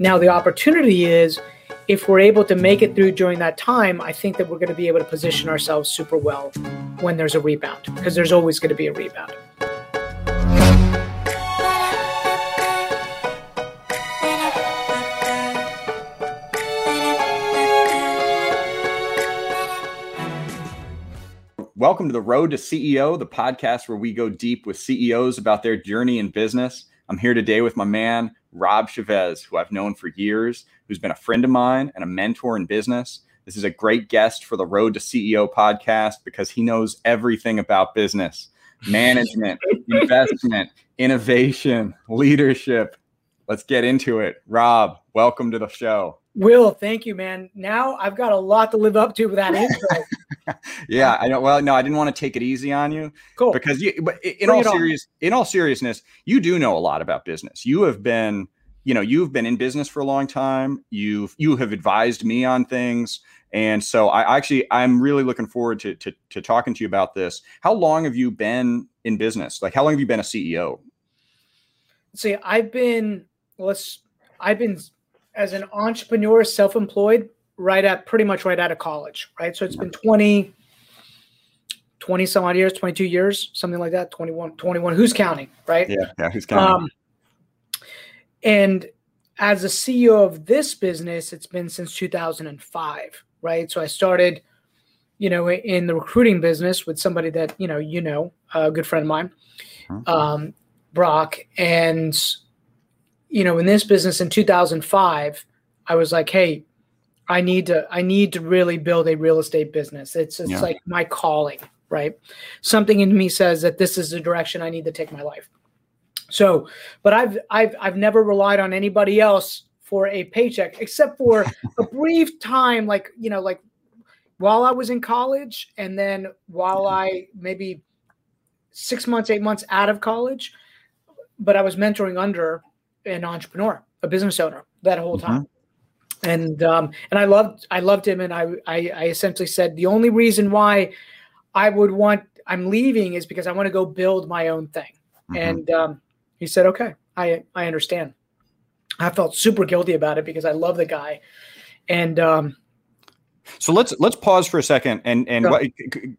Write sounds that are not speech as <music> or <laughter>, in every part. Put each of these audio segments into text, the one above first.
Now, the opportunity is if we're able to make it through during that time, I think that we're going to be able to position ourselves super well when there's a rebound, because there's always going to be a rebound. Welcome to the Road to CEO, the podcast where we go deep with CEOs about their journey in business. I'm here today with my man, Rob Chavez, who I've known for years, who's been a friend of mine and a mentor in business. This is a great guest for the Road to CEO podcast because he knows everything about business, <laughs> management, investment, innovation, leadership. Let's get into it. Rob, welcome to the show. Will, thank you, man. Now I've got a lot to live up to with that intro. <laughs> yeah, I know. Well, no, I didn't want to take it easy on you. Cool. Because you, but in Bring all serious, in all seriousness, you do know a lot about business. You have been, you know, you've been in business for a long time. You've you have advised me on things, and so I actually I'm really looking forward to to, to talking to you about this. How long have you been in business? Like, how long have you been a CEO? See, I've been let's I've been as an entrepreneur, self-employed right at pretty much right out of college, right? So it's been 20, 20 some odd years, 22 years, something like that, 21, 21. Who's counting, right? Yeah, yeah, who's counting? Um, and as a CEO of this business, it's been since 2005, right? So I started, you know, in the recruiting business with somebody that, you know, you know, a good friend of mine, mm-hmm. um, Brock. And, you know, in this business in 2005, I was like, hey, I need to I need to really build a real estate business. It's it's yeah. like my calling, right? Something in me says that this is the direction I need to take my life. So, but I've I've I've never relied on anybody else for a paycheck except for a <laughs> brief time like, you know, like while I was in college and then while I maybe 6 months, 8 months out of college, but I was mentoring under an entrepreneur, a business owner that whole time. Mm-hmm and um, and I loved I loved him, and I, I I essentially said the only reason why I would want I'm leaving is because I want to go build my own thing, mm-hmm. and um, he said, okay, I I understand. I felt super guilty about it because I love the guy, and um, so let's let's pause for a second and and what,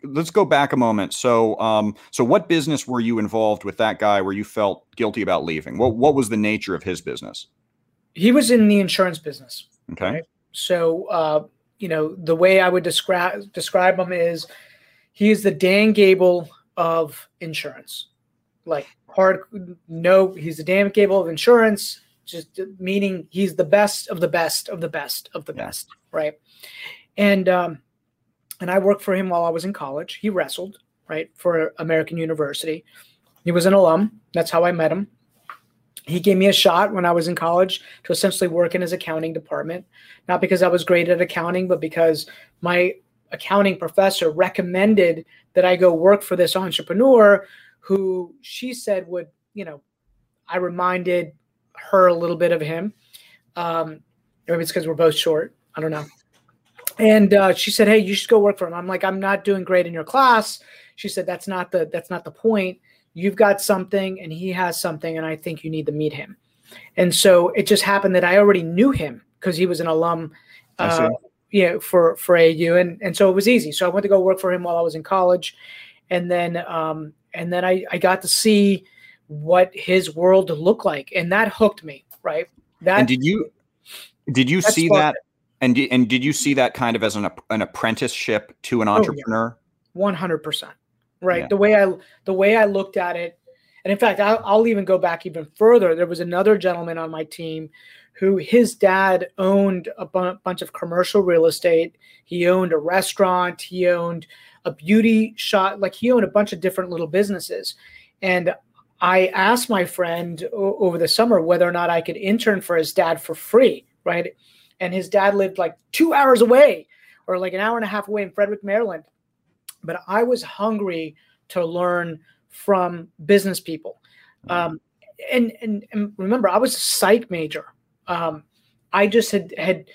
let's go back a moment. So um so what business were you involved with that guy where you felt guilty about leaving? What what was the nature of his business? He was in the insurance business. Okay. Right? So, uh, you know, the way I would describe describe him is he is the Dan Gable of insurance. Like hard, no, he's the Dan Gable of insurance, just meaning he's the best of the best of the best of the yeah. best, right? And um, and I worked for him while I was in college. He wrestled, right, for American University. He was an alum. That's how I met him he gave me a shot when I was in college to essentially work in his accounting department, not because I was great at accounting, but because my accounting professor recommended that I go work for this entrepreneur who she said would, you know, I reminded her a little bit of him. Um, maybe it's because we're both short. I don't know. And uh, she said, "Hey, you should go work for him." I'm like, "I'm not doing great in your class." She said, "That's not the that's not the point." you've got something and he has something and i think you need to meet him and so it just happened that i already knew him because he was an alum uh, you know, for for AU, and and so it was easy. So I went to go work for him while I was in college, and then um, and then I I got to see what his world looked like, and that hooked me. Right. That and did you did you see that? And did, and did you see that kind of as an an apprenticeship to an oh, entrepreneur? One hundred percent right? Yeah. The way I the way I looked at it, and in fact, I'll, I'll even go back even further. There was another gentleman on my team who his dad owned a bu- bunch of commercial real estate. He owned a restaurant. He owned a beauty shop. Like he owned a bunch of different little businesses, and I asked my friend o- over the summer whether or not I could intern for his dad for free, right? And his dad lived like two hours away or like an hour and a half away in Frederick, Maryland but I was hungry to learn from business people. Mm-hmm. Um, and, and, and remember, I was a psych major. Um, I just had had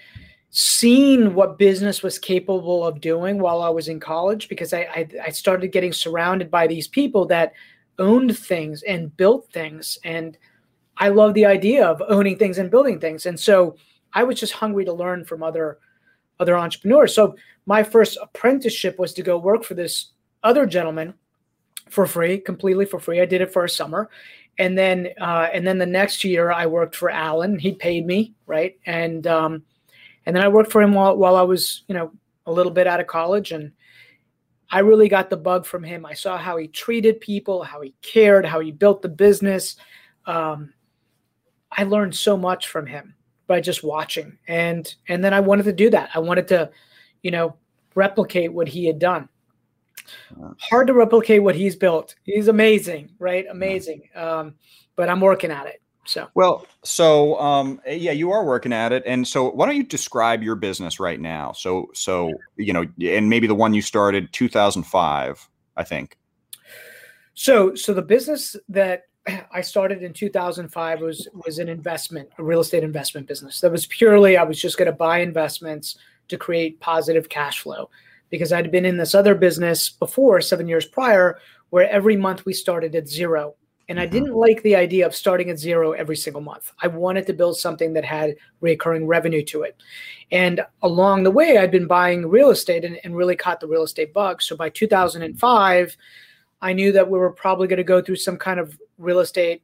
seen what business was capable of doing while I was in college because I, I, I started getting surrounded by these people that owned things and built things and I love the idea of owning things and building things. And so I was just hungry to learn from other other entrepreneurs. So my first apprenticeship was to go work for this other gentleman for free, completely for free. I did it for a summer, and then uh, and then the next year I worked for Alan. He paid me right, and um, and then I worked for him while while I was you know a little bit out of college, and I really got the bug from him. I saw how he treated people, how he cared, how he built the business. Um, I learned so much from him by just watching, and and then I wanted to do that. I wanted to, you know, replicate what he had done. Hard to replicate what he's built. He's amazing, right? Amazing. Um, but I'm working at it. So well, so um, yeah, you are working at it, and so why don't you describe your business right now? So so you know, and maybe the one you started 2005, I think. So so the business that I started in 2005 was was an investment, a real estate investment business. That was purely I was just going to buy investments to create positive cash flow because I'd been in this other business before 7 years prior where every month we started at zero. And I mm-hmm. didn't like the idea of starting at zero every single month. I wanted to build something that had recurring revenue to it. And along the way, I'd been buying real estate and, and really caught the real estate bug. So by 2005, I knew that we were probably going to go through some kind of real estate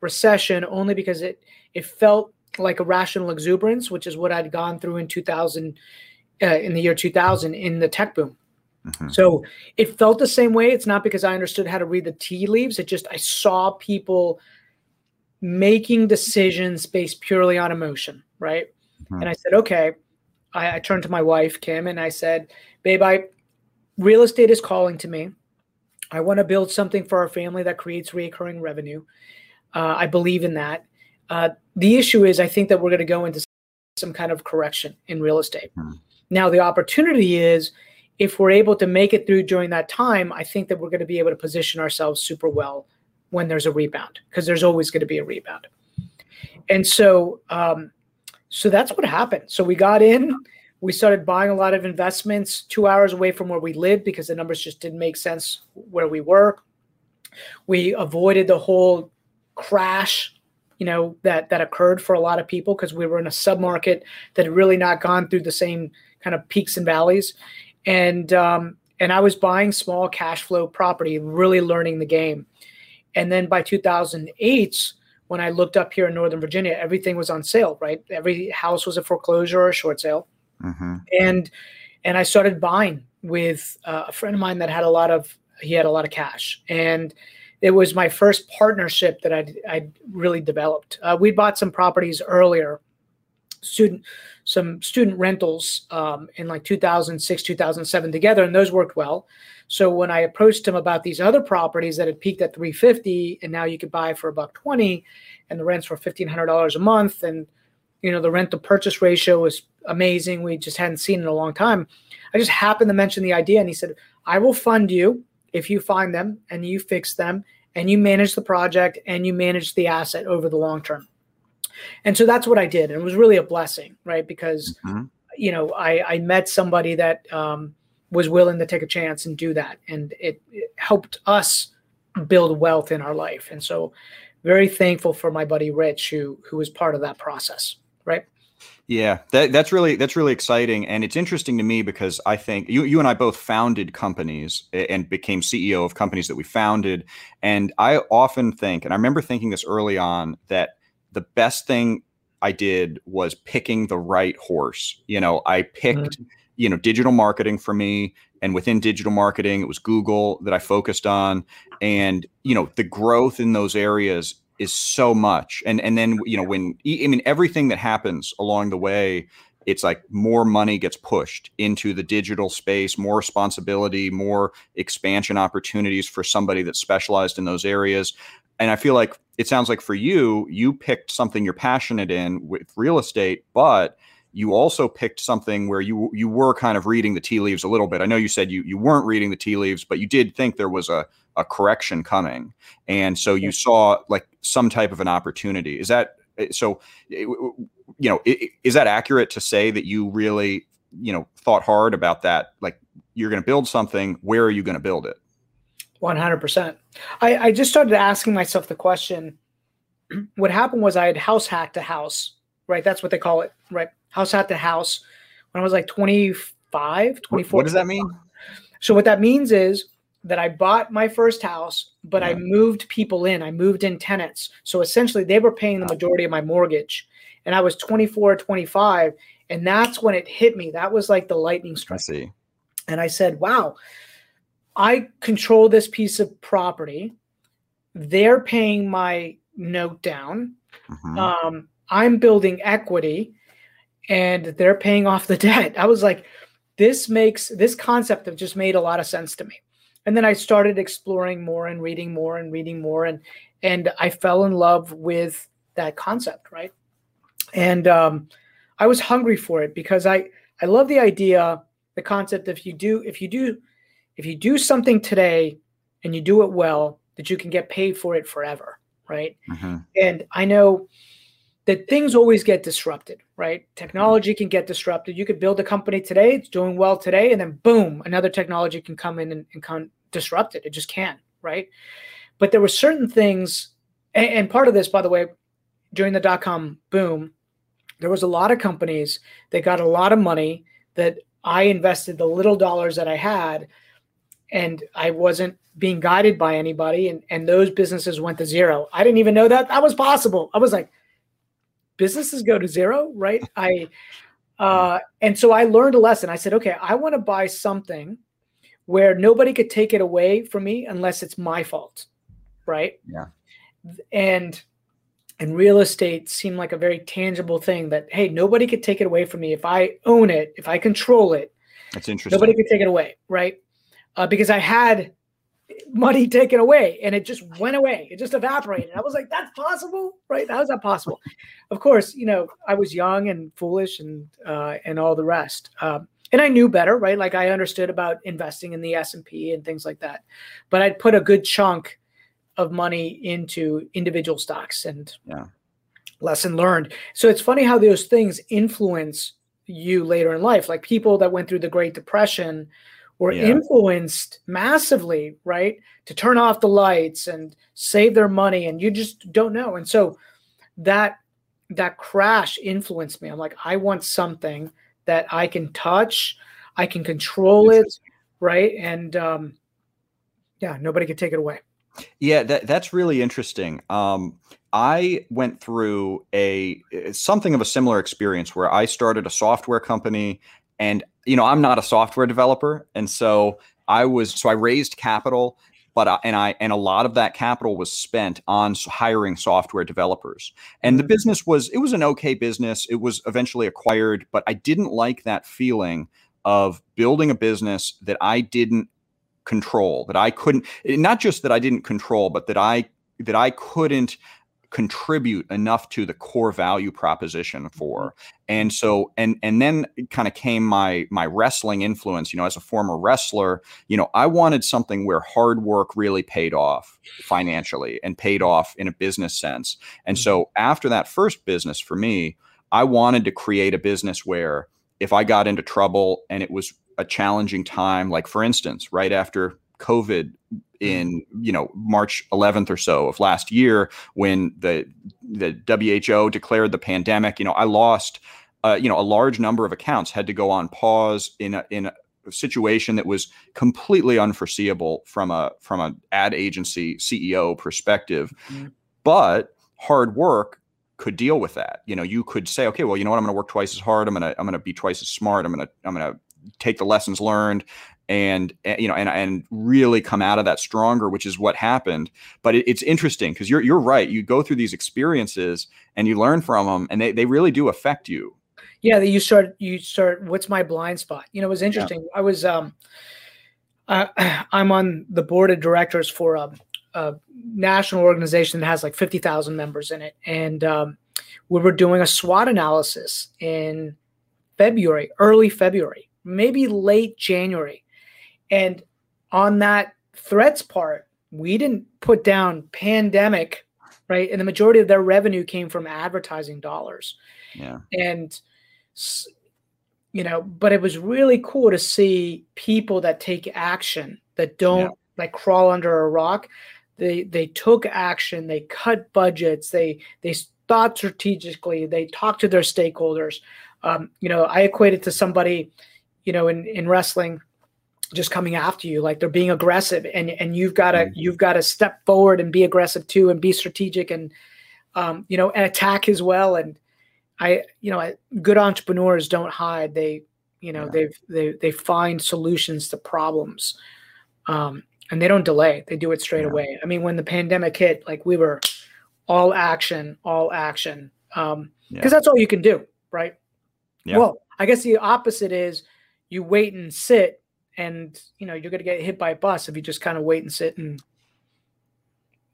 recession only because it it felt like a rational exuberance, which is what I'd gone through in 2000 uh, in the year 2000 in the tech boom. Mm-hmm. So it felt the same way. It's not because I understood how to read the tea leaves. It just I saw people making decisions based purely on emotion, right? Mm-hmm. And I said, okay. I, I turned to my wife Kim and I said, "Babe, I real estate is calling to me. I want to build something for our family that creates recurring revenue. Uh, I believe in that. Uh, the issue is, I think that we're going to go into some kind of correction in real estate. Hmm. Now, the opportunity is if we're able to make it through during that time, I think that we're going to be able to position ourselves super well when there's a rebound because there's always going to be a rebound. And so, um, so that's what happened. So we got in we started buying a lot of investments two hours away from where we lived because the numbers just didn't make sense where we were. We avoided the whole crash, you know, that that occurred for a lot of people because we were in a submarket that had really not gone through the same kind of peaks and valleys, and um, and I was buying small cash flow property, really learning the game. And then by 2008, when I looked up here in Northern Virginia, everything was on sale. Right, every house was a foreclosure or a short sale Mm-hmm. And and I started buying with uh, a friend of mine that had a lot of he had a lot of cash and it was my first partnership that I'd, I'd really developed. Uh, we bought some properties earlier, student some student rentals um, in like 2006 2007 together and those worked well so when i approached him about these other properties that had peaked at 350 and now you could buy for a buck 20 and the rents were $1500 a month and you know the rent to purchase ratio was amazing. We just hadn't seen in a long time. I just happened to mention the idea, and he said, "I will fund you if you find them and you fix them and you manage the project and you manage the asset over the long term." And so that's what I did, and it was really a blessing, right? Because mm-hmm. you know I, I met somebody that um, was willing to take a chance and do that, and it, it helped us build wealth in our life. And so, very thankful for my buddy Rich, who who was part of that process, right? Yeah, that, that's really that's really exciting, and it's interesting to me because I think you you and I both founded companies and became CEO of companies that we founded, and I often think, and I remember thinking this early on, that the best thing I did was picking the right horse. You know, I picked mm-hmm. you know digital marketing for me, and within digital marketing, it was Google that I focused on, and you know the growth in those areas is so much. And and then you know when i mean everything that happens along the way it's like more money gets pushed into the digital space more responsibility more expansion opportunities for somebody that's specialized in those areas. And i feel like it sounds like for you you picked something you're passionate in with real estate but you also picked something where you you were kind of reading the tea leaves a little bit. I know you said you you weren't reading the tea leaves, but you did think there was a a correction coming, and so you saw like some type of an opportunity. Is that eh, so? Eh, you know, is that accurate to say that you really you know thought hard about that? Like you're going to build something. Where are you going to build it? One hundred percent. I I just started asking myself the question <clears throat> what happened was I had house hacked a house, right? That's what they call it, right? House hacked a house when I was like 25, 24. What does that mean? So what that means is that I bought my first house, but yeah. I moved people in. I moved in tenants. So essentially they were paying the majority of my mortgage. And I was 24, 25. And that's when it hit me. That was like the lightning strike. I see. And I said, wow, I control this piece of property. They're paying my note down. Mm-hmm. Um, I'm building equity and they're paying off the <laughs> debt. I was like, this makes this concept have just made a lot of sense to me. And then I started exploring more and reading more and reading more and and I fell in love with that concept, right? And um, I was hungry for it because I I love the idea, the concept if you do if you do if you do something today and you do it well, that you can get paid for it forever, right? Mm-hmm. And I know that things always get disrupted, right? Technology can get disrupted. You could build a company today, it's doing well today, and then boom, another technology can come in and, and come disrupt it. It just can, right? But there were certain things, and, and part of this, by the way, during the dot com boom, there was a lot of companies that got a lot of money that I invested the little dollars that I had, and I wasn't being guided by anybody, and, and those businesses went to zero. I didn't even know that that was possible. I was like, businesses go to zero, right? <laughs> I uh, and so I learned a lesson. I said, okay, I want to buy something where nobody could take it away from me unless it's my fault, right? Yeah. And and real estate seemed like a very tangible thing that hey, nobody could take it away from me if I own it, if I control it. That's interesting. Nobody could take it away, right? Uh, because I had money taken away and it just went away. It just evaporated. I was like, that's possible, right? How is that possible? of course, you know, I was young and foolish and uh, and all the rest. Um, and I knew better, right? Like I understood about investing in the S and P and things like that. But I'd put a good chunk of money into individual stocks and yeah. lesson learned. So it's funny how those things influence you later in life. Like people that went through the Great Depression were yeah. influenced massively, right, to turn off the lights and save their money, and you just don't know. And so that that crash influenced me. I'm like, I want something that I can touch, I can control it, right, and um, yeah, nobody can take it away. Yeah, that that's really interesting. Um, I went through a something of a similar experience where I started a software company and you know, I'm not a software developer, and so I was so I raised capital, but I, and I and a lot of that capital was spent on hiring software developers. And the mm-hmm. business was it was an okay business. It was eventually acquired, but I didn't like that feeling of building a business that I didn't control, that I couldn't not just that I didn't control, but that I that I couldn't contribute enough to the core value proposition for mm-hmm. and so and and then kind of came my my wrestling influence you know as a former wrestler you know i wanted something where hard work really paid off financially and paid off in a business sense and so mm-hmm. after that first business for me i wanted to create a business where if i got into trouble and it was a challenging time like for instance right after covid in you know March 11th or so of last year when the the WHO declared the pandemic. You know, I lost uh, you know a large number of accounts had to go on pause in a, in a situation that was completely unforeseeable from a from an ad agency CEO perspective. Mm-hmm. But hard work could deal with that. You know, you could say, okay, well, you know what, I'm going to work twice as hard. I'm going to I'm going to be twice as smart. I'm going to I'm going to take the lessons learned and eh, you know and and really come out of that stronger which is what happened. But it, it's interesting because you're you're right. You go through these experiences and you learn from them and they, they really do affect you. Yeah that you start you start what's my blind spot? You know it was interesting. Yeah. i was um uh, <clears throat> i'm on the board of directors for a, a national organization that has like 50000 members in it. And um, we were doing a swot analysis in february early february maybe late january and on that threats part, we didn't put down pandemic, right? And the majority of their revenue came from advertising dollars. Yeah. And you know, but it was really cool to see people that take action that don't yeah. like crawl under a rock they they took action, they cut budgets, they they thought strategically, they talked to their stakeholders. Um, you know, I equate it to somebody, you know, in in wrestling just coming after you like they're being aggressive and and you've got to mm-hmm. you've got to step forward and be aggressive too and be strategic and um, you know and attack as well and i you know good entrepreneurs don't hide they you know yeah. they've they they find solutions to problems um, and they don't delay they do it straight yeah. away i mean when the pandemic hit like we were all action all action um because yeah. that's all you can do right well i guess the opposite is you wait and sit and you know you're going to get hit by a bus if you just kind of wait and sit and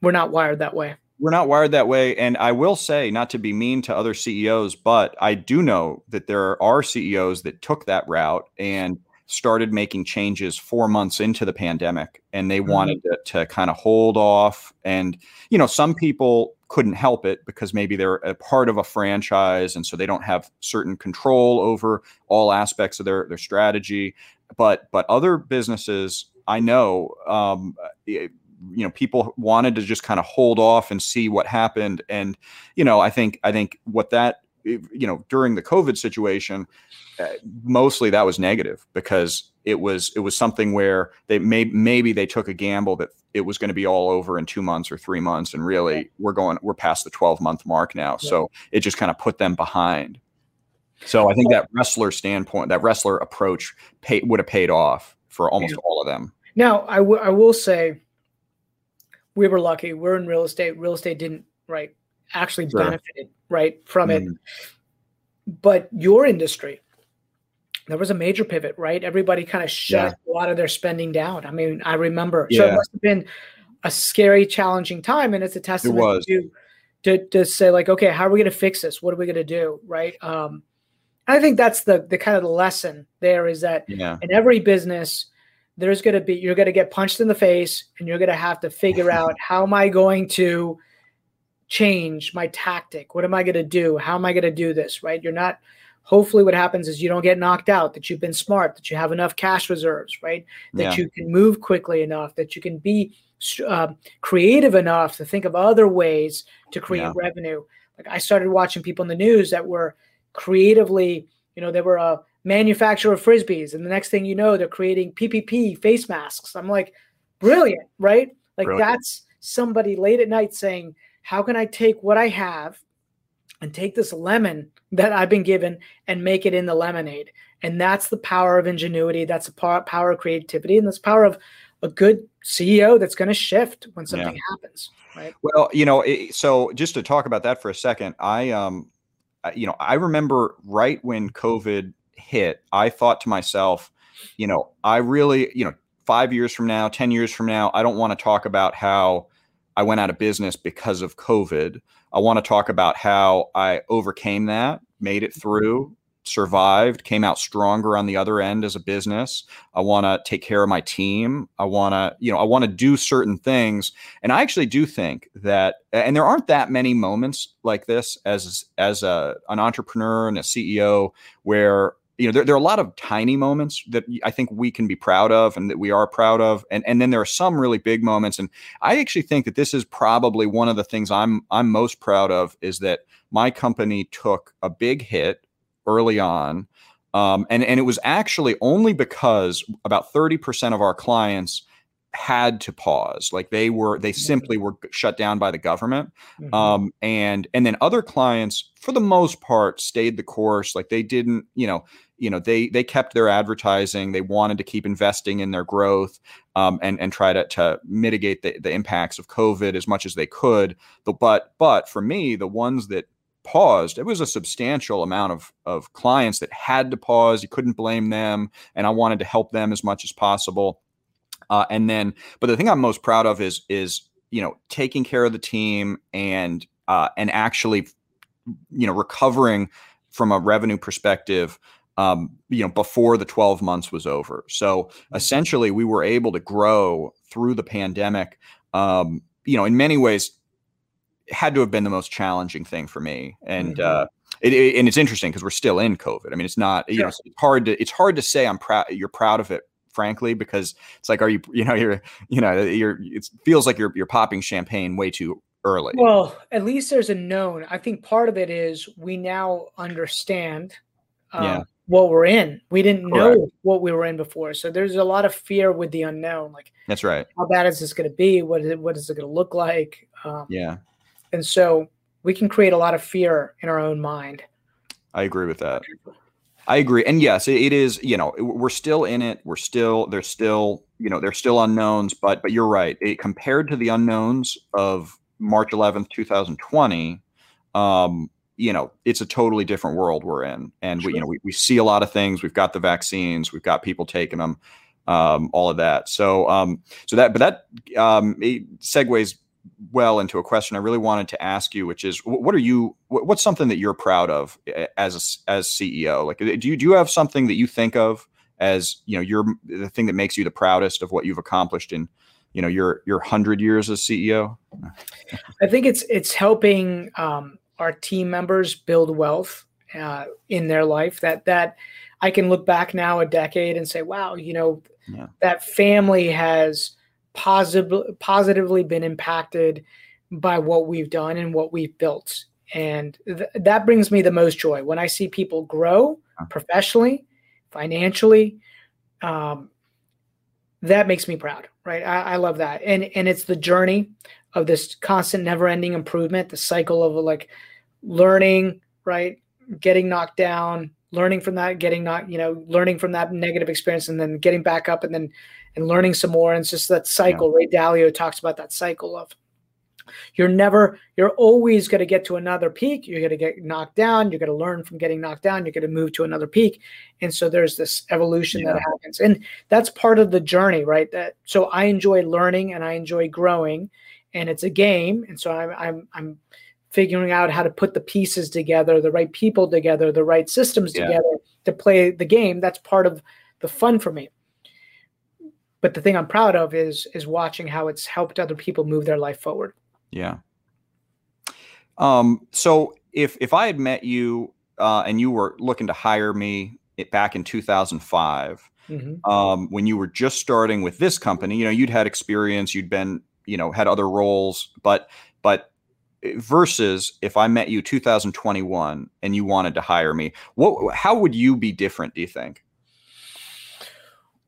we're not wired that way we're not wired that way and i will say not to be mean to other ceos but i do know that there are ceos that took that route and started making changes four months into the pandemic and they mm-hmm. wanted to, to kind of hold off and you know some people couldn't help it because maybe they're a part of a franchise and so they don't have certain control over all aspects of their their strategy but but other businesses i know um, you know people wanted to just kind of hold off and see what happened. And you know i think i think what that you know during the covid situation uh, mostly that was negative because it was it was something where they may maybe they took a gamble that it was going to be all over in two months or three months and really we're going we're past the 12 month mark now. Yeah. so it just kind of put them behind so i think that wrestler standpoint that wrestler approach pay, would have paid off for almost yeah. all of them now I, w- I will say we were lucky we're in real estate real estate didn't right actually sure. benefited right from mm. it but your industry there was a major pivot right everybody kind of shut yeah. a lot of their spending down i mean i remember yeah. so it must have been a scary challenging time and it's a testament it to, to to say like okay how are we going to fix this what are we going to do right um i think that's the the kind of the lesson there is that yeah. in every business there's going to be you're going to get punched in the face and you're going to have to figure <laughs> out how am i going to change my tactic? What am I going to do? How am I going to do this? Right? You're not. Hopefully, what happens is you don't get knocked out. That you've been smart. That you have enough cash reserves. Right? That yeah. you can move quickly enough. That you can be uh, creative enough to think of other ways to create yeah. revenue. Like I started watching people in the news that were creatively, you know, they were a manufacturer of frisbees, and the next thing you know, they're creating PPP face masks. I'm like, brilliant, right? Like brilliant. that's somebody late at night saying, how can I take what I have and take this lemon that I've been given and make it in the lemonade? And that's the power of ingenuity. That's the power of creativity. And that's power of a good CEO that's going to shift when something yeah. happens. Right. Well, you know, so just to talk about that for a second, I, um, you know, I remember right when COVID hit, I thought to myself, you know, I really, you know, five years from now, 10 years from now, I don't want to talk about how I went out of business because of COVID. I want to talk about how I overcame that, made it through, survived, came out stronger on the other end as a business. I want to take care of my team. I want to, you know, I want to do certain things. And I actually do think that and there aren't that many moments like this as as a an entrepreneur and a CEO where you know, there, there are a lot of tiny moments that I think we can be proud of and that we are proud of. And, and then there are some really big moments. And I actually think that this is probably one of the things I'm, I'm most proud of is that my company took a big hit early on. Um, and, and it was actually only because about 30% of our clients had to pause like they were they simply were shut down by the government mm-hmm. um, and and then other clients for the most part stayed the course like they didn't you know you know they they kept their advertising they wanted to keep investing in their growth um, and and try to, to mitigate the, the impacts of covid as much as they could but but for me the ones that paused it was a substantial amount of of clients that had to pause you couldn't blame them and i wanted to help them as much as possible uh, and then but the thing i'm most proud of is is you know taking care of the team and uh, and actually you know recovering from a revenue perspective um, you know, before the 12 months was over. So mm-hmm. essentially, we were able to grow through the pandemic. Um, you know, in many ways, had to have been the most challenging thing for me. And mm-hmm. uh, it, it, and it's interesting because we're still in COVID. I mean, it's not you know it's hard to it's hard to say I'm proud. You're proud of it frankly, because it's like, are you, you know, you're, you know, you're, it feels like you're, you're popping champagne way too early. Well, at least there's a known. I think part of it is we now understand um, yeah. what we're in. We didn't Correct. know what we were in before, so there's a lot of fear with the unknown. Like that's right. How bad is this going to be? What is it? What is it going to look like? Um, yeah. And so we can create a lot of fear in our own mind. I agree with that. I agree. And yes, it is, you know, we're still in it. We're still, there's still, you know, there's still unknowns, but, but you're right. It, compared to the unknowns of March 11th, 2020, um, you know, it's a totally different world we're in. And we, you know, we, we see a lot of things. We've got the vaccines, we've got people taking them, um, all of that. So, um, so that, but that, um, it segues well into a question I really wanted to ask you, which is, what are you? What's something that you're proud of as a, as CEO? Like, do you do you have something that you think of as you know, your the thing that makes you the proudest of what you've accomplished in, you know, your your hundred years as CEO? <laughs> I think it's it's helping um, our team members build wealth uh, in their life. That that I can look back now a decade and say, wow, you know, yeah. that family has positive, positively been impacted by what we've done and what we've built. And th- that brings me the most joy when I see people grow professionally, financially. Um, that makes me proud, right? I, I love that, and and it's the journey of this constant, never-ending improvement, the cycle of like learning, right, getting knocked down, learning from that, getting not, you know, learning from that negative experience, and then getting back up, and then and learning some more. And it's just that cycle. Yeah. Ray Dalio talks about that cycle of you're never, you're always going to get to another peak. You're going to get knocked down. You're going to learn from getting knocked down. You're going to move to another peak. And so there's this evolution yeah. that happens. And that's part of the journey, right? That so I enjoy learning and I enjoy growing. And it's a game. And so I'm I'm I'm figuring out how to put the pieces together, the right people together, the right systems yeah. together to play the game. That's part of the fun for me but the thing I'm proud of is is watching how it's helped other people move their life forward. Yeah. Um. So if if I had met you uh, and you were looking to hire me back in 2005, mm-hmm. um, when you were just starting with this company, you know, you'd had experience, you'd been, you know, had other roles, but but versus if I met you 2021 and you wanted to hire me, what how would you be different? Do you think?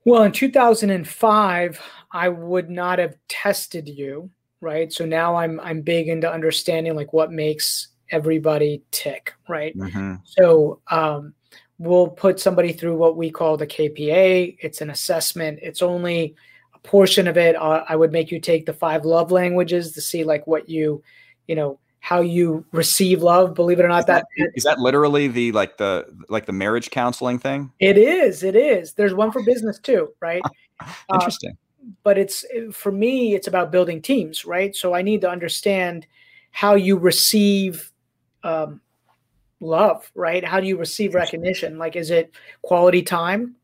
Well, in 2005, I would not have tested you, right? So now I'm I'm big into understanding like what makes everybody tick, right? Mm-hmm. So um, we'll put somebody through what we call the KPA. It's an assessment. It's only a portion of it. Uh, I would make you take the five love languages to see like what you, you know, how you receive love believe it or not is that, that is that literally the like the like the marriage counseling thing? It is it is. There's one for business too right? <laughs> Interesting. Uh, but it's for me it's about building teams right? So i need to understand how you receive um, love right? How do you receive recognition? Like is it quality time?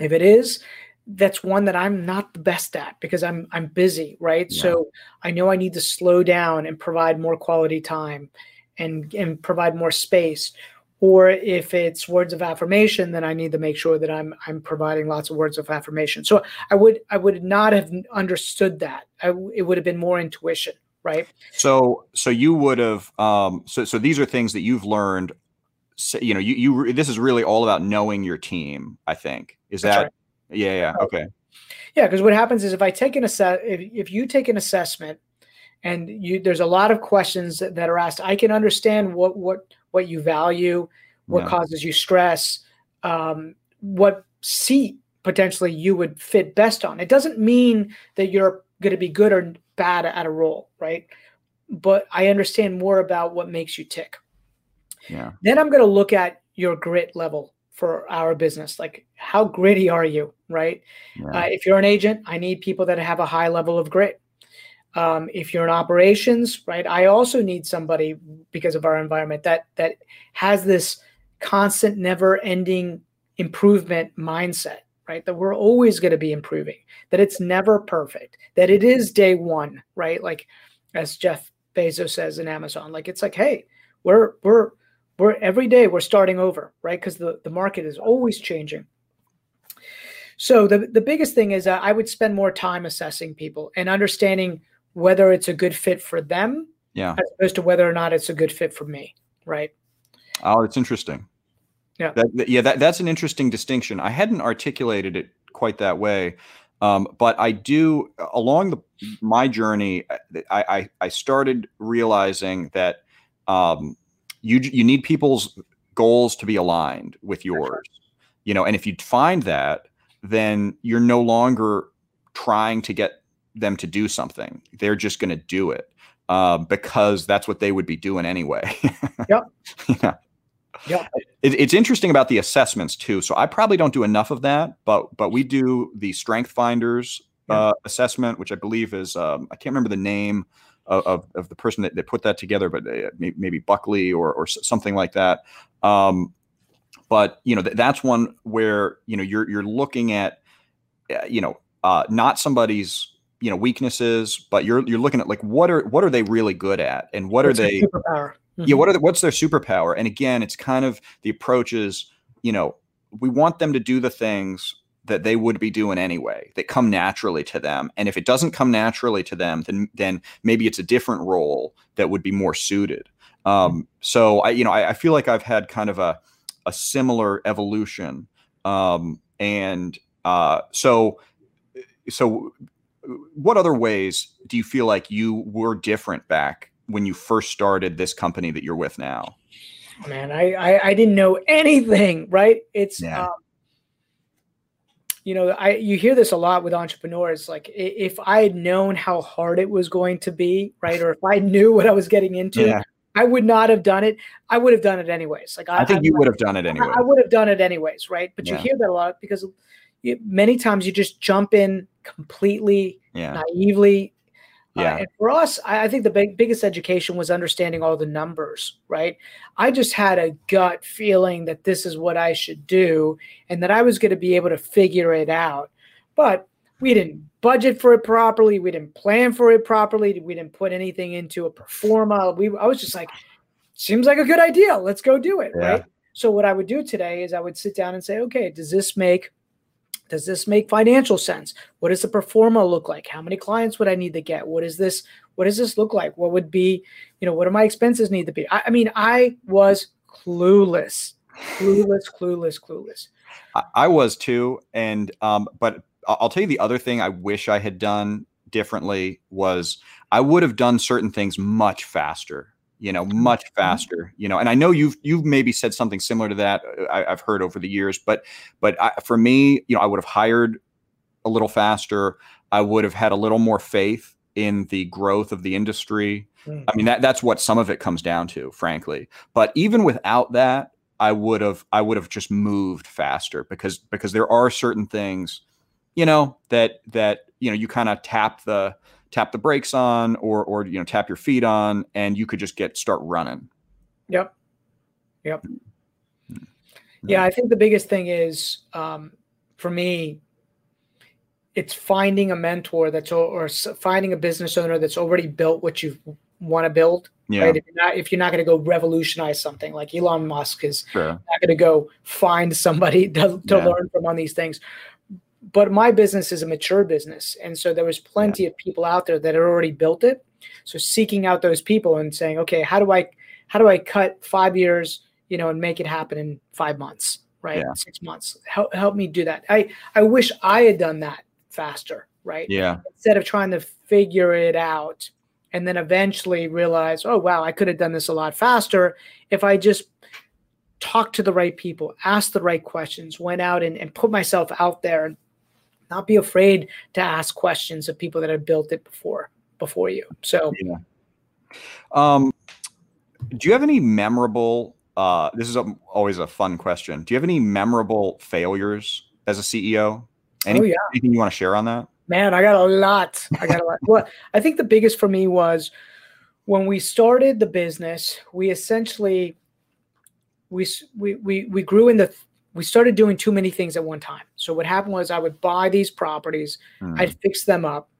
If it is that's one that I'm not the best at because I'm I'm busy, right? Yeah. So I know I need to slow down and provide more quality time and and provide more space. Or if it's words of affirmation, then I need to make sure that I'm I'm providing lots of words of affirmation. So I would I would not have understood that. I, it would have been more intuition, right? So so you would have um so so these are things that you've learned So, you know you you this is really all about knowing your team, I think. Is That's that right yeah, yeah, okay. Yeah, because what happens is if I take an assess, if, if you take an assessment, and you there's a lot of questions that, that are asked, I can understand what what what you value, what yeah. causes you stress, um, what seat potentially you would fit best on. It doesn't mean that you're going to be good or bad at a role, right? But I understand more about what makes you tick. Yeah. Then I'm going to look at your grit level for our business. Like, how gritty are you? Right. Yeah. Uh, if you're an agent, I need people that have a high level of grit. Um, if you're in operations, right, I also need somebody because of our environment that that has this constant, never-ending improvement mindset. Right, that we're always going to be improving. That it's never perfect. That it is day one. Right, like as Jeff Bezos says in Amazon. Like it's like, hey, we're we're we're every day we're starting over, right? Because the, the market is always changing. So the the biggest thing is uh, I would spend more time assessing people and understanding whether it's a good fit for them, yeah, as opposed to whether or not it's a good fit for me, right? Oh, it's interesting. Yeah, that, that, yeah, that, that's an interesting distinction. I hadn't articulated it quite that way, um, but I do along the my journey. I I, I started realizing that um, you you need people's goals to be aligned with yours, you know, and if you find that, then you're no longer trying to get them to do something. They're just going to do it uh, because that's what they would be doing anyway. <laughs> yep. yeah. Yeah. It, it's interesting about the assessments too. So I probably don't do enough of that, but but we do the Strength Finders uh, assessment, which I believe is um, I can't remember the name of, of, the person that, that put that together, but uh, maybe Buckley or or something like that. Um, but you know th- that's one where you know you're you're looking at uh, you know uh, not somebody's you know weaknesses, but you're you're looking at like what are what are they really good at, and what What's are they superpower? Mm-hmm. Yeah, what are the, what's their superpower? And again, it's kind of the approach is you know we want them to do the things that they would be doing anyway that come naturally to them and if it doesn't come naturally to them then then maybe it's a different role that would be more suited um, so i you know I, I, feel like i've had kind of a a similar evolution um, and uh, so so what other ways do you feel like you were different back when you first started this company that you're with now? Man, I I, I didn't know anything. Right? It's yeah. um, you know I you hear this a lot with entrepreneurs. Like if I had known how hard it was going to be, right, or if I knew what I was getting into. Yeah. I would not have done it. I would have done it anyways. Like I, I think I, you would have done it anyway. I, I would have done it anyways, right? But yeah. you hear that a lot because many times you just jump in completely yeah. naively. Uh, yeah. Uh, and for us, I, I think the big, biggest education was understanding all the numbers, right? I just had a gut feeling that this is what I should do and that I was going to be able to figure it out. But we didn't budget for it properly. We didn't plan for it properly. We didn't put anything into a pro forma. We, I was just like, seems like a good idea. Let's go do it. Yeah. Right. So what I would do today is I would sit down and say, okay, does this make does this make financial sense? What does the pro forma look like? How many clients would I need to get? What is this? What does this look like? What would be, you know, what do my expenses need to be? I, I mean, I was clueless, clueless, clueless, clueless. I, I was too, and um, but I'll tell you the other thing I wish I had done differently was I would have done certain things much faster you know mm-hmm. much faster you know and i know you've you've maybe said something similar to that uh, I, have heard over the years but but I, for me you know i would have hired a little faster i would have had a little more faith in the growth of the industry mm. i mean that that's what some of it comes down to frankly but even without that i would have i would have just moved faster because because there are certain things you know that that you know you kind of tap the tap the brakes on or or you know tap your feet on and you could just get start running yep yep mm-hmm. yeah i think the biggest thing is um, for me it's finding a mentor that's or finding a business owner that's already built what you want to build yeah. right if you're not if you're not going to go revolutionize something like elon musk is sure. not going to go find somebody <laughs> to, to yeah. learn from on these things but my business is a mature business. And so there was plenty yeah. of people out there that had already built it. So seeking out those people and saying okay how do i how do i cut five years you know and make it happen in five months right? Yeah. six months. Help, help me do that. I i wish i had done that faster right? Yeah. Instead of trying to figure it out and then eventually realize oh wow i could have done this a lot faster if i just talked to the right people asked the right questions went out and, and put myself out there and not be afraid to ask questions of people that have built it before before you. So, yeah. Um, do you have any memorable? Uh, this is a, always a fun question. Do you have any memorable failures as a CEO? Any, oh, yeah. Anything you want to share on that? Man, I got a lot. I got a lot. well, I think the biggest for me was when we started the business. We essentially we we we, we grew in the we started doing too many things at one time. So what happened was I would buy these properties, mm. I'd fix them up,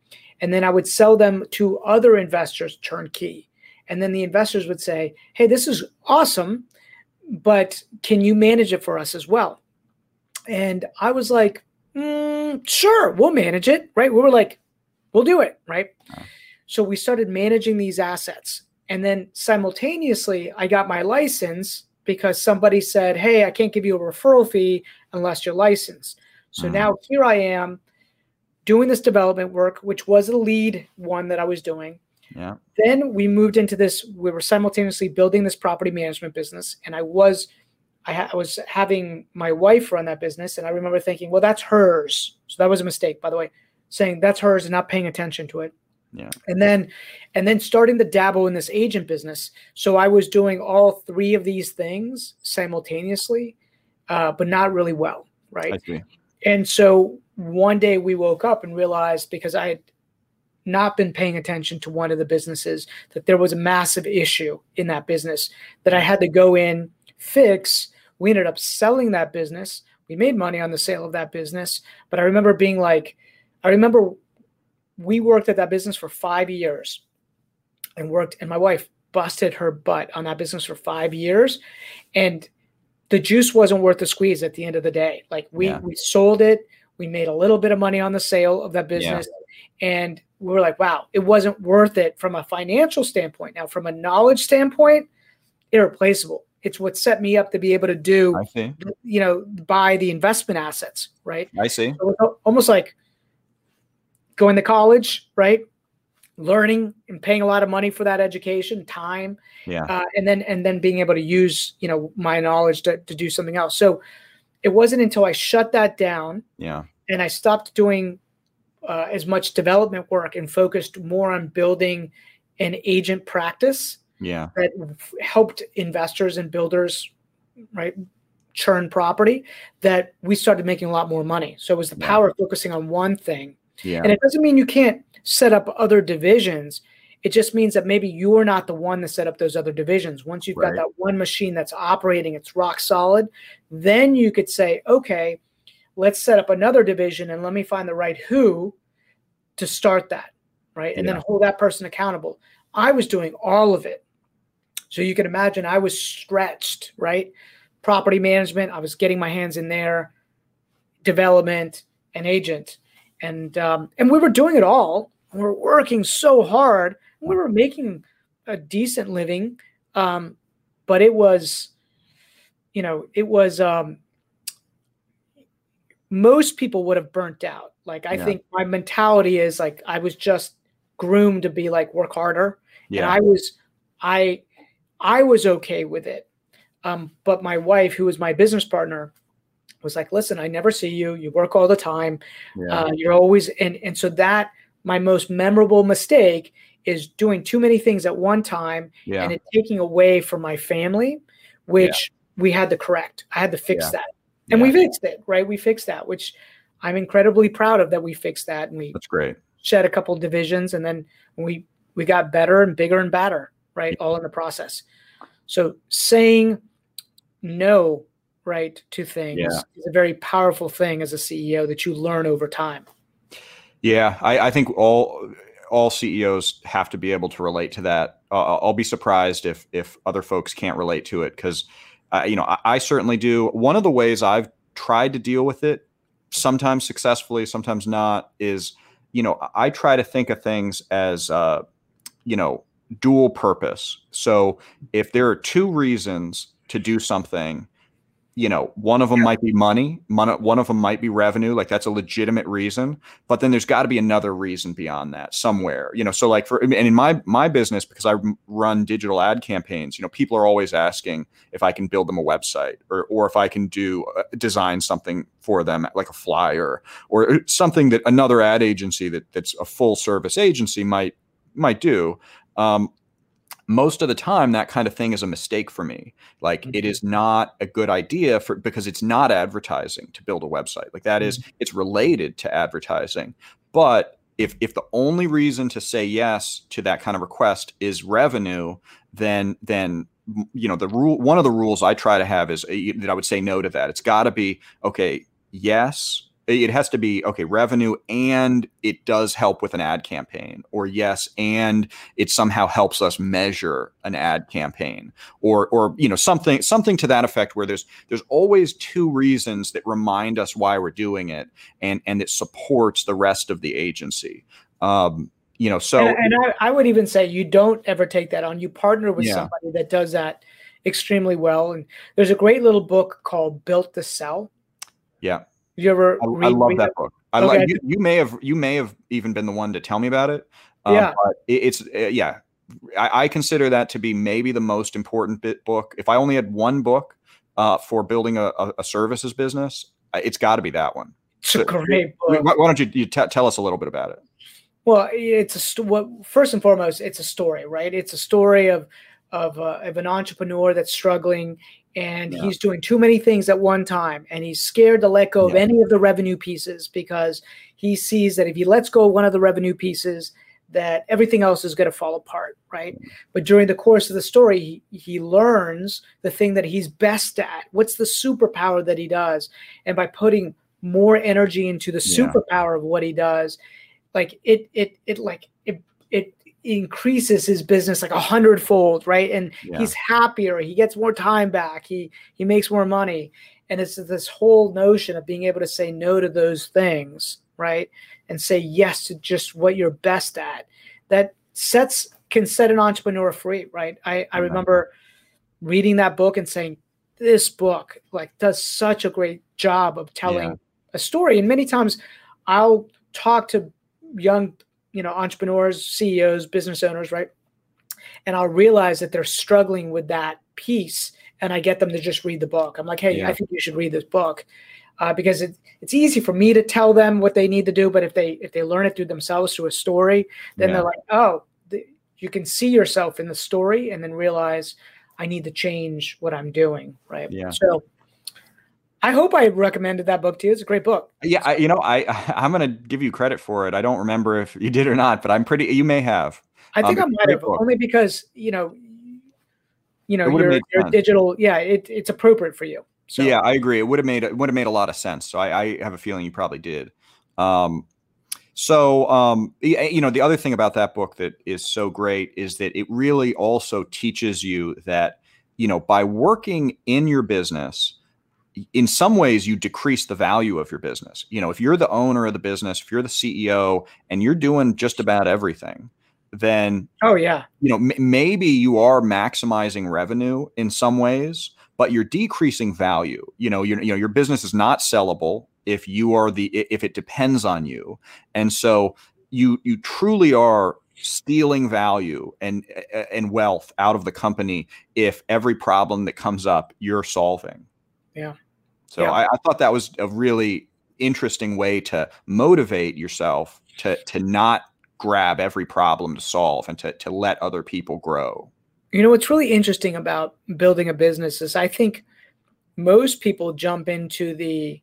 and then I would sell them to other investors turnkey. And then the investors would say, "Hey, this is awesome, but can you manage it for us as well?" And I was like, mm, sure, we'll manage it, right? We were like, we'll do it, right? So we started managing these assets. And then simultaneously, I got my license because somebody said, Hey, I can't give you a referral fee unless you're licensed. So mm. now here I am doing this development work, which was a lead one that I was doing. Yeah. Then we moved into this, we were simultaneously building this property management business. And I was, I, ha- I was having my wife run that business. And I remember thinking, well, that's hers. So that was a mistake, by the way, saying that's hers and not paying attention to it. Yeah. And then and then starting to dabble in this agent business. So I was doing all three of these things simultaneously, uh, but not really well. Right. And so one day we woke up and realized because I had not been paying attention to one of the businesses that there was a massive issue in that business that I had to go in, fix. We ended up selling that business. We made money on the sale of that business. But I remember being like, I remember we worked at that business for five years and worked, and my wife busted her butt on that business for five years. And the juice wasn't worth the squeeze at the end of the day. Like we yeah. we sold it, we made a little bit of money on the sale of that business, yeah. and we were like, wow, it wasn't worth it from a financial standpoint. Now, from a knowledge standpoint, irreplaceable. It's what set me up to be able to do, you know, buy the investment assets, right? I see. So almost like going to college, right? Learning and paying a lot of money for that education, time, yeah, uh, and then and then being able to use you know my knowledge to, to do something else. So it wasn't until I shut that down, yeah, and I stopped doing uh, as much development work and focused more on building an agent practice, yeah, that helped investors and builders, right, churn property. That we started making a lot more money. So it was the yeah. power of focusing on one thing yeah. And it doesn't mean you can't set up other divisions. It just means that maybe you're not the one to set up those other divisions. Once you've right. got that one machine that's operating, it's rock solid, then you could say, okay, let's set up another division and let me find the right who to start that. Right. And yeah. then hold that person accountable. I was doing all of it. So you can imagine I was stretched, right? Property management, I was getting my hands in there, development, and agent and um, and we were doing it all. We were working so hard. We were making a decent living, um, but it was, you know, it was. Um, most people would have burnt out. Like I yeah. think my mentality is like I was just groomed to be like work harder, yeah. and I was, I, I was okay with it. Um, but my wife, who was my business partner, was like, listen, I never see you. You work all the time. Yeah. Uh, you're always and and so that my most memorable mistake is doing too many things at one time yeah. and it taking away from my family, which yeah. we had to correct. I had to fix that. And we fixed it, right? We fixed that, which I'm incredibly proud of that we fixed that. And we that's great. Shed a couple divisions and then we we got better and bigger and badder, right? All in the process. So saying no right to things yeah. is a very powerful thing as a ceo that you learn over time. Yeah i, I think all all ceos have to be able to relate to that. Uh, i'll be surprised if if other folks can't relate to it because uh, you know I, I certainly do. One of the ways i've tried to deal with it sometimes successfully sometimes not is you know i try to think of things as uh, you know dual purpose. So if there are two reasons to do something you know, one of them yeah. might be money, one of them might be revenue. Like that's a legitimate reason, but then there's got to be another reason beyond that somewhere. You know, so like for and in my my business because I run digital ad campaigns, you know, people are always asking if I can build them a website or or if I can do uh, design something for them like a flyer or uh, something that another ad agency that that's a full service agency might might do. Um, most of the time that kind of thing is a mistake for me like mm-hmm. it is not a good idea for because it's not advertising to build a website like that mm-hmm. is it's related to advertising but if if the only reason to say yes to that kind of request is revenue then then you know the rule one of the rules i try to have is uh, that i would say no to that it's got to be okay yes it has to be okay revenue and it does help with an ad campaign or yes and it somehow helps us measure an ad campaign or or you know something something to that effect where there's there's always two reasons that remind us why we're doing it and and it supports the rest of the agency. Um you know so and, and I, I, would even say you don't ever take that on. You partner with yeah. somebody that does that extremely well. And there's a great little book called built to sell. Yeah you ever? I, read, I love that it? book. I okay. love, you, you, may have you may have even been the one to tell me about it. Um, yeah, it, it's uh, yeah. I, I, consider that to be maybe the most important bit book. If I only had one book uh, for building a, a, a services business, it's got to be that one. It's so, a great book. Why, why don't you, you t- tell us a little bit about it? Well, it's a st- what, first and foremost, it's a story, right? It's a story of of, uh, of an entrepreneur that's struggling and yeah. he's doing too many things at one time and he's scared to let go yeah. of any of the revenue pieces because he sees that if he lets go of one of the revenue pieces that everything else is going to fall apart right mm-hmm. but during the course of the story he, he learns the thing that he's best at what's the superpower that he does and by putting more energy into the yeah. superpower of what he does like it it it like increases his business like a hundredfold, right? And yeah. he's happier. He gets more time back. He he makes more money. And it's this whole notion of being able to say no to those things, right? And say yes to just what you're best at. That sets can set an entrepreneur free, right? I, I remember reading that book and saying, this book like does such a great job of telling yeah. a story. And many times I'll talk to young you know entrepreneurs ceos business owners right and i'll realize that they're struggling with that piece and i get them to just read the book i'm like hey yeah. i think you should read this book uh, because it, it's easy for me to tell them what they need to do but if they if they learn it through themselves through a story then yeah. they're like oh the, you can see yourself in the story and then realize i need to change what i'm doing right yeah so I hope I recommended that book to you. It's a great book. Yeah, I, you know, I <laughs> I'm gonna give you credit for it. I don't remember if you did or not, but I'm pretty. You may have. I think um, I might have, book. only because you know, you know, your, your digital. Yeah, it, it's appropriate for you. So. Yeah, I agree. It would have made it would have made a lot of sense. So I, I have a feeling you probably did. Um, so um, you know, the other thing about that book that is so great is that it really also teaches you that you know by working in your business in some ways you decrease the value of your business. You know if you're the owner of the business if you're the ceo and you're doing just about everything then oh yeah. you know m- maybe you are maximizing revenue in some ways but you're decreasing value. You know you know your business is not sellable if you are the if it depends on you. And so you you truly are stealing value and and wealth out of the company if every problem that comes up you're solving. Yeah so yeah. I, I thought that was a really interesting way to motivate yourself to to not grab every problem to solve and to to let other people grow. You know what's really interesting about building a business is I think most people jump into the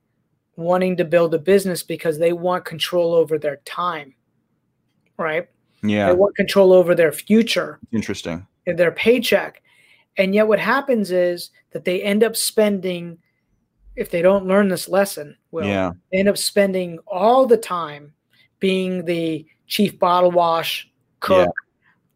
wanting to build a business because they want control over their time. Right? Yeah. They want control over their future. Interesting. Their paycheck. And yet what happens is that they end up spending if they don't learn this lesson, will yeah. end up spending all the time being the chief bottle wash, cook,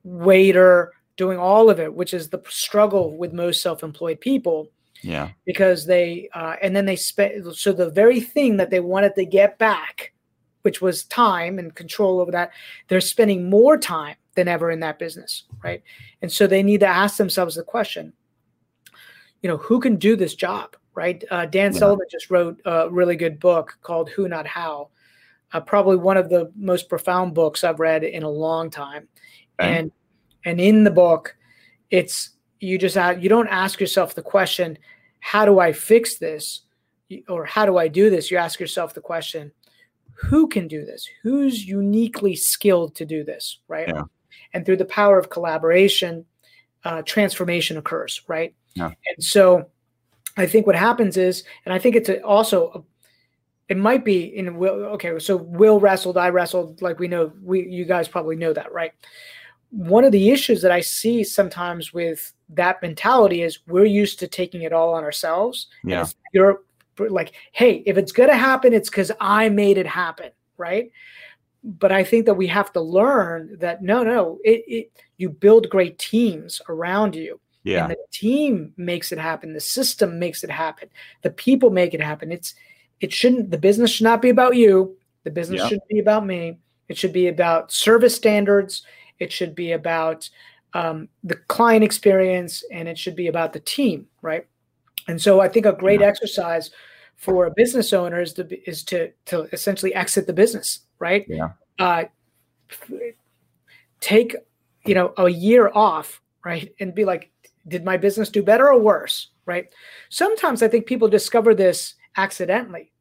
yeah. waiter, doing all of it, which is the struggle with most self-employed people. Yeah. Because they uh, and then they spend so the very thing that they wanted to get back, which was time and control over that, they're spending more time than ever in that business, right? And so they need to ask themselves the question, you know, who can do this job? Right? Uh, Dan yeah. Sullivan just wrote a really good book called Who Not How. Uh, probably one of the most profound books I've read in a long time. Okay. And and in the book, it's you just you don't ask yourself the question, how do I fix this, or how do I do this? You ask yourself the question, who can do this? Who's uniquely skilled to do this, right? Yeah. And through the power of collaboration, uh, transformation occurs, right? Yeah. And so I think what happens is, and I think it's a, also, it might be in Will. Okay, so Will wrestled, I wrestled. Like we know, we you guys probably know that, right? One of the issues that I see sometimes with that mentality is we're used to taking it all on ourselves. Yeah, you're like, hey, if it's going to happen, it's because I made it happen, right? But I think that we have to learn that no, no, it, it you build great teams around you. Yeah. And the team makes it happen. The system makes it happen. The people make it happen. It's it shouldn't the business should not be about you. The business Yeah. should be about me. It should be about service standards. It should be about um, the client experience, and it should be about the team, right? And so I think a great Yeah. exercise for a business owner is to is to to essentially exit the business, right? Yeah. Uh, take you know a year off, right, and be like, did my business do better or worse, right? Sometimes I think people discover this accidentally,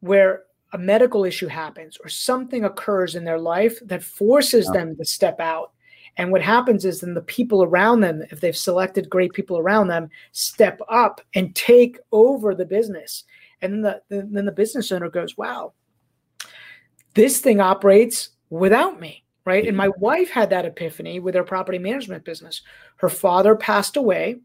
where a medical issue happens or something occurs in their life that forces Yeah. them to step out. And what happens is then the people around them, if they've selected great people around them, step up and take over the business. And then the, then the business owner goes, wow, this thing operates without me. Right. And my wife had that epiphany with her property management business. Her father passed away.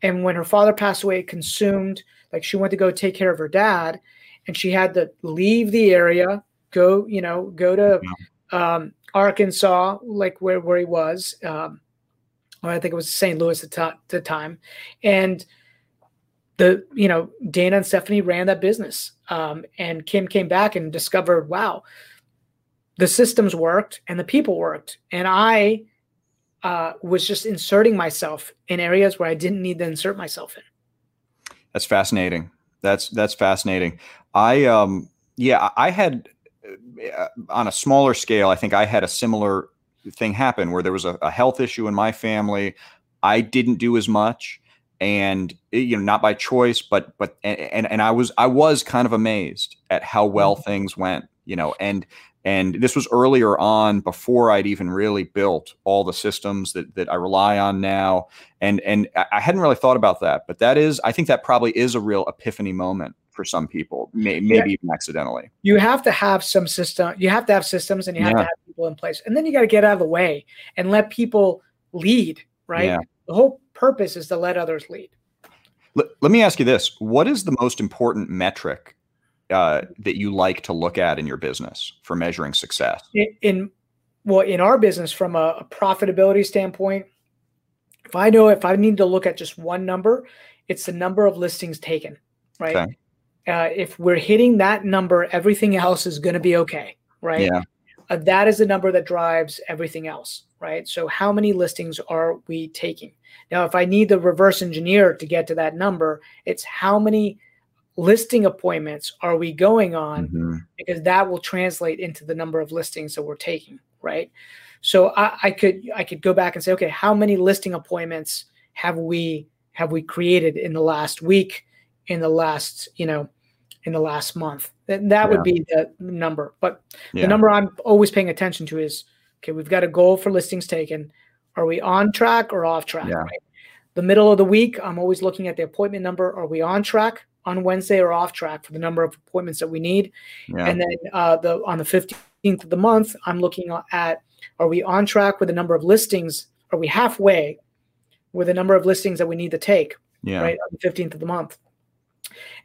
And when her father passed away, it consumed, like she went to go take care of her dad and she had to leave the area, go, you know, go to um, Arkansas, like where, where he was. Um, or I think it was St. Louis at the the time. And the, you know, Dana and Stephanie ran that business. Um, and Kim came back and discovered, wow, the systems worked and the people worked. And I uh, was just inserting myself in areas where I didn't need to insert myself in. That's fascinating. That's that's fascinating. I um yeah, I had uh, on a smaller scale, I think I had a similar thing happen where there was a, a health issue in my family. I didn't do as much and eh, you know not by choice but but and and I was I was kind of amazed at how well things went, you know, and and this was earlier on before I'd even really built all the systems that that I rely on now and and I hadn't really thought about that, but that is I think that probably is a real epiphany moment for some people, may, maybe even accidentally. You have to have some system. You have to have systems, and you have Yeah. to have people in place, and then you got to get out of the way and let people lead. Right. Yeah. The whole purpose is to let others lead. Let, let me ask you this: What is the most important metric uh, that you like to look at in your business for measuring success? in, in well in our business from a, a profitability standpoint if i know if i need to look at just one number it's the number of listings taken right Okay. uh, if we're hitting that number everything else is going to be okay right Yeah. uh, that is the number that drives everything else right so how many listings are we taking now if i need the reverse engineer to get to that number it's how many listing appointments are we going on Mhm. because that will translate into the number of listings that we're taking right? So I, I could i could go back and say okay how many listing appointments have we have we created in the last week in the last you know in the last month? That, that would be the number. But Yeah. the number i'm always paying attention to is okay we've got a goal for listings taken. Are we on track or off track Yeah. right? The middle of the week i'm always looking at the appointment number. Are we on track on wednesday are off track for the number of appointments that we need Yeah. and then uh, the on the 15th of the month, I'm looking at are we on track with the number of listings? Are we halfway with the number of listings that we need to take yeah. right on the 15th of the month?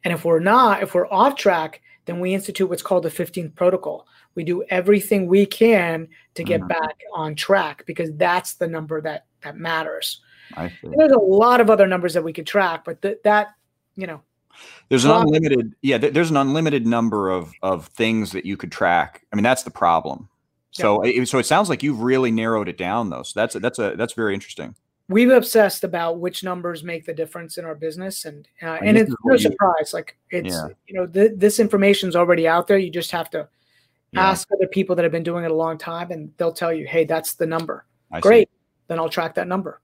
And if we're not, if we're off track, then we institute what's called the 15th protocol. We do everything we can to get Mhm. back on track because that's the number that that matters. I see. And there's a lot of other numbers that we could track, but th- that you know There's an Well- unlimited, yeah. th- There's an unlimited number of of things that you could track. I mean, that's the problem. So, it, so it sounds like you've really narrowed it down, though. So that's a, that's a that's very interesting. we've obsessed about which numbers make the difference in our business and uh, And and it's no you- surprise like it's Yeah. you know th- this information's already out there you just have to Yeah, ask other people that have been doing it a long time and they'll tell you hey that's the number I see. great then i'll track that number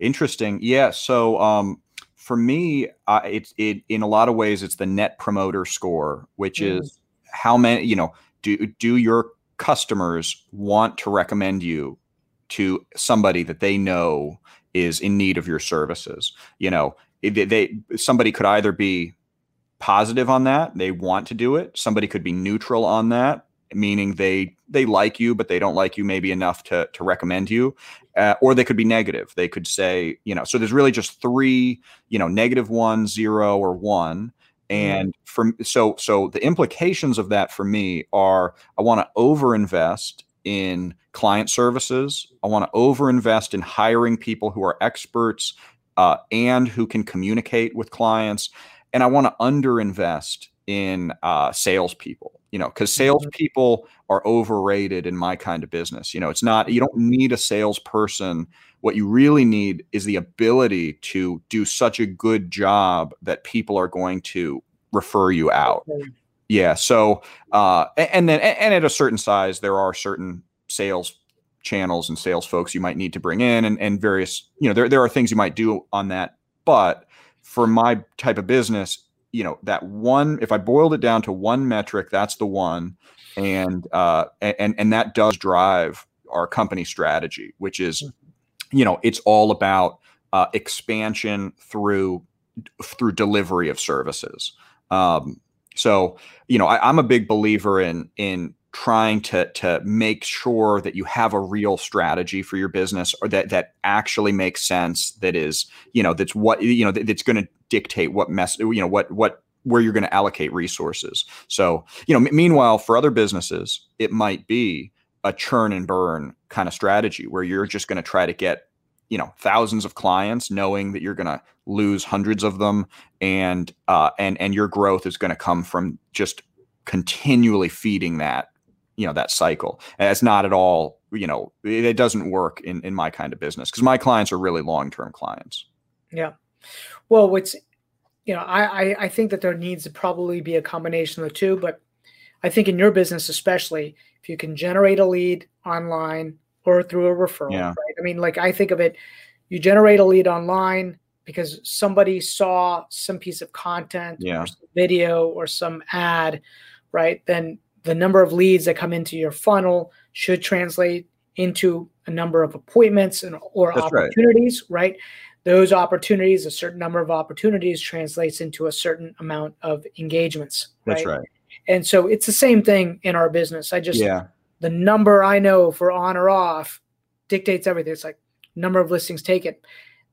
Interesting. Yeah. So, um, for me, uh, it's it in a lot of ways it's the net promoter score, which Mhm. is how many you know do do your customers want to recommend you to somebody that they know is in need of your services. You know, they, they somebody could either be positive on that, they want to do it. Somebody could be neutral on that, meaning they they like you but they don't like you maybe enough to to recommend you. Uh, or they could be negative. They could say, you know, so there's really just three, you know, negative one, zero, or one. And from so so the implications of that for me are I want to overinvest in client services. I want to overinvest in hiring people who are experts uh, and who can communicate with clients. And I want to underinvest in uh, salespeople, you know, because mm-hmm. salespeople are overrated in my kind of business. You know, it's not, you don't need a salesperson. What you really need is the ability to do such a good job that people are going to refer you out. Okay. Yeah. So, uh, and then, and at a certain size, there are certain sales channels and sales folks you might need to bring in and, and various, you know, there, there are things you might do on that. But for my type of business, you know, that one, if I boiled it down to one metric, that's the one. And, uh, and, and that does drive our company strategy, which is, you know, it's all about uh, expansion through, through delivery of services. Um, so, you know, I, I'm a big believer in, in trying to to make sure that you have a real strategy for your business or that that actually makes sense that is you know that's what you know that, that's going to dictate what mess you know what what where you're going to allocate resources. So you know m- meanwhile for other businesses it might be a churn and burn kind of strategy where you're just going to try to get you know thousands of clients knowing that you're going to lose hundreds of them and uh and and your growth is going to come from just continually feeding that you know that cycle. And it's not at all you know it, it doesn't work in in my kind of business because my clients are really long-term clients. Yeah well what's you know I, I i think that there needs to probably be a combination of the two but i think in your business especially if you can generate a lead online or through a referral yeah. right i mean like i think of it you generate a lead online because somebody saw some piece of content yeah. or video or some ad right then the number of leads that come into your funnel should translate into a number of appointments and or That's opportunities, right. right. Those opportunities, a certain number of opportunities translates into a certain amount of engagements. Right? That's right. And so it's the same thing in our business. I just yeah. the number I know for on or off dictates everything. It's like number of listings taken.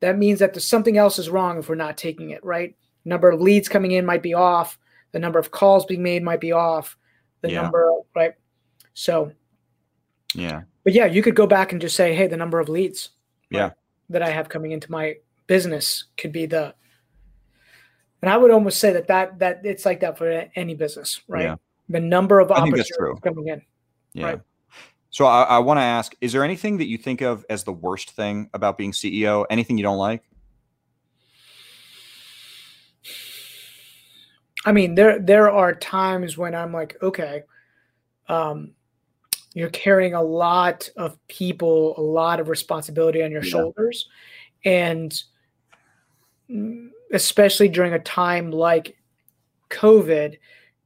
That means that there's something else is wrong if we're not taking it, right? Number of leads coming in might be off. The number of calls being made might be off the yeah. number, right? So, yeah. But yeah, you could go back and just say, hey, the number of leads, yeah, right, that I have coming into my business could be the. And I would almost say that that that it's like that for any business, right? Yeah. The number of I opportunities coming in. Yeah. Right? So I, I want to ask: Is there anything that you think of as the worst thing about being CEO? Anything you don't like? I mean, there there are times when I'm like, okay, um, you're carrying a lot of people, a lot of responsibility on your yeah. shoulders, and especially during a time like COVID,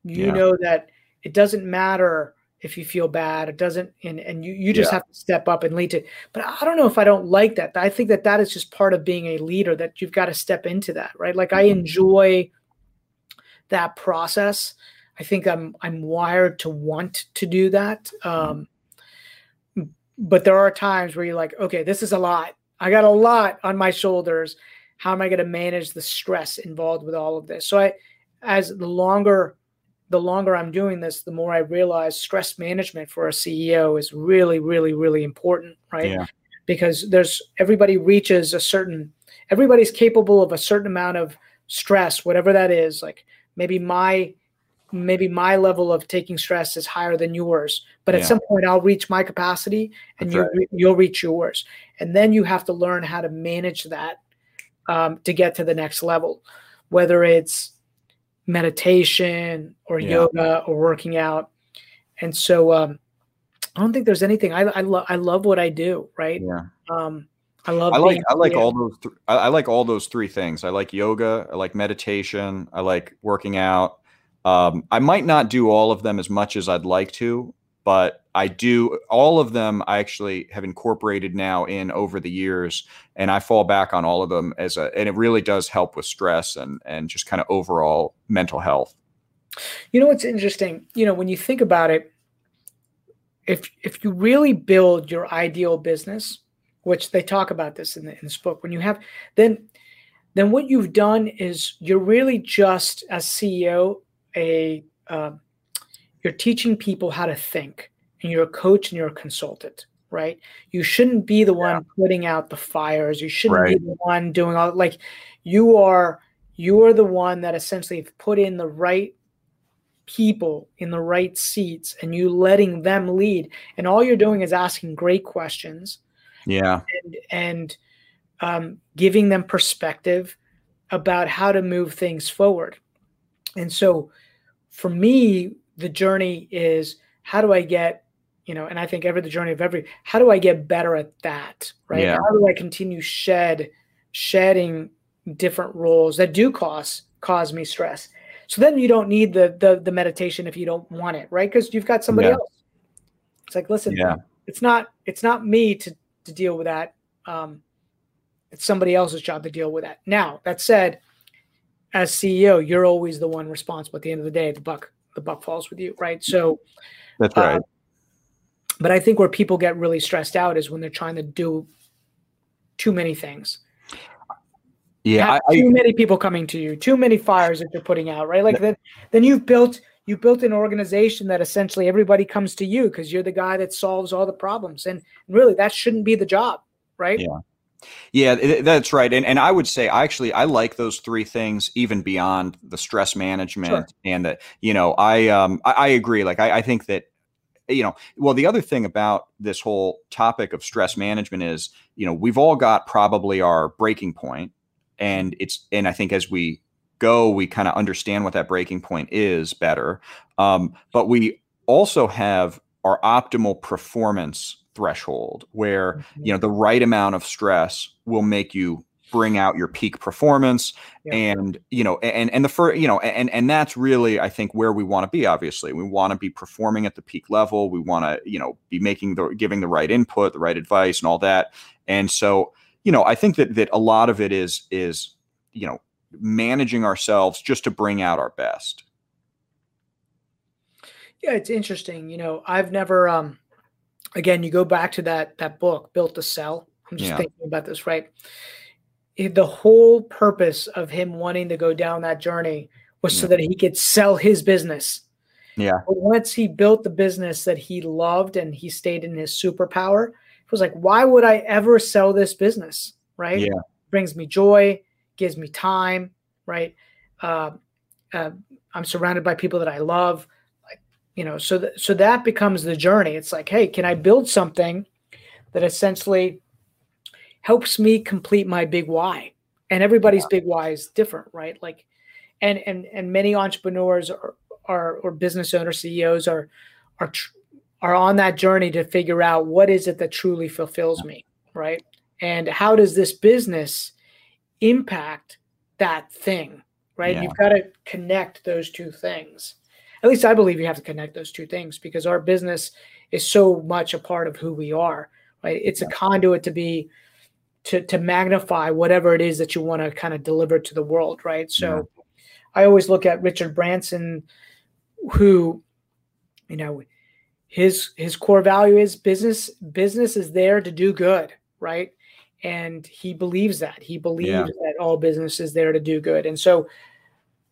you yeah. know that it doesn't matter if you feel bad. It doesn't, and and you you just yeah. have to step up and lead it. But I don't know if I don't like that. I think that that is just part of being a leader. That you've got to step into that, right? Like I mm-hmm. enjoy that process. I think I'm I'm wired to want to do that. Um, but there are times where you're like, okay, this is a lot. I got a lot on my shoulders. How am I going to manage the stress involved with all of this? So I, as the longer the longer I'm doing this, the more I realize stress management for a CEO is really, really, really important, right? Yeah. Because there's everybody reaches a certain, everybody's capable of a certain amount of stress, whatever that is. Like maybe my maybe my level of taking stress is higher than yours but at some point i'll reach my capacity and you, right. you'll reach yours and then you have to learn how to manage that um, to get to the next level whether it's meditation or yeah. yoga or working out and so um, i don't think there's anything i I, lo- I love what i do right yeah um, I love. I like. I like all those. Th- I like all those three things. I like yoga. I like meditation. I like working out. Um, I might not do all of them as much as I'd like to, but I do all of them. I actually have incorporated now in over the years, and I fall back on all of them as a. And it really does help with stress and and just kind of overall mental health. You know what's interesting? You know when you think about it, if if you really build your ideal business which they talk about this in, the, in this book. When you have then then what you've done is you're really just as CEO a uh, you're teaching people how to think, and you're a coach and you're a consultant, right? You shouldn't be the one yeah. putting out the fires. You shouldn't right. be the one doing all like you are. You are the one that essentially put in the right people in the right seats and you letting them lead and all you're doing is asking great questions yeah and and um, giving them perspective about how to move things forward and so for me the journey is how do i get you know and i think every the journey of every how do i get better at that right yeah. how do i continue shed shedding different roles that do cause cause me stress so then you don't need the the, the meditation if you don't want it, right? Because you've got somebody yeah. else. It's like, listen, yeah. it's not it's not me to to deal with that. Um, it's somebody else's job to deal with that. Now, that said, as CEO, you're always the one responsible. At the end of the day, the buck the buck falls with you, right? So that's right. Uh, but I think where people get really stressed out is when they're trying to do too many things. Yeah, I, too I, many people coming to you, too many fires that you're putting out, right? Like yeah. then, then you've built you built an organization that essentially everybody comes to you because you're the guy that solves all the problems, and really that shouldn't be the job, right? Yeah. Yeah, that's right. And and I would say I actually I like those three things even beyond the stress management sure. and the you know I um I, I agree. Like I, I think that you know well the other thing about this whole topic of stress management is you know we've all got probably our breaking point and it's and I think as we go, we kind of understand what that breaking point is better. Um, but we also have our optimal performance threshold where mm-hmm. you know the right amount of stress will make you bring out your peak performance yeah. and you know and and the first you know and and that's really i think where we want to be obviously we want to be performing at the peak level we want to you know be making the giving the right input the right advice and all that and so you know, I think that that a lot of it is is you know managing ourselves just to bring out our best. Yeah, it's interesting. You know, I've never um again, you go back to that that book, Built to Sell. I'm just yeah. thinking about this, right? The whole purpose of him wanting to go down that journey was yeah. so that he could sell his business. Yeah. But once he built the business that he loved and he stayed in his superpower, it was like, why would I ever sell this business? Right. Yeah. Brings me joy, gives me time. Right. Uh, uh, I'm surrounded by people that I love. You know, so th- so that becomes the journey. It's like, hey, can I build something that essentially helps me complete my big why? And everybody's yeah. big why is different, right? Like, and and and many entrepreneurs are, are or business owners, CEOs are are tr- are on that journey to figure out what is it that truly fulfills me, right? And how does this business impact that thing, right? Yeah. You've got to connect those two things. At least I believe you have to connect those two things because our business is so much a part of who we are, right? It's yeah. a conduit to be to to magnify whatever it is that you want to kind of deliver to the world, right? So yeah. I always look at Richard Branson who you know his his core value is business business is there to do good right and he believes that he believes yeah. that all business is there to do good and so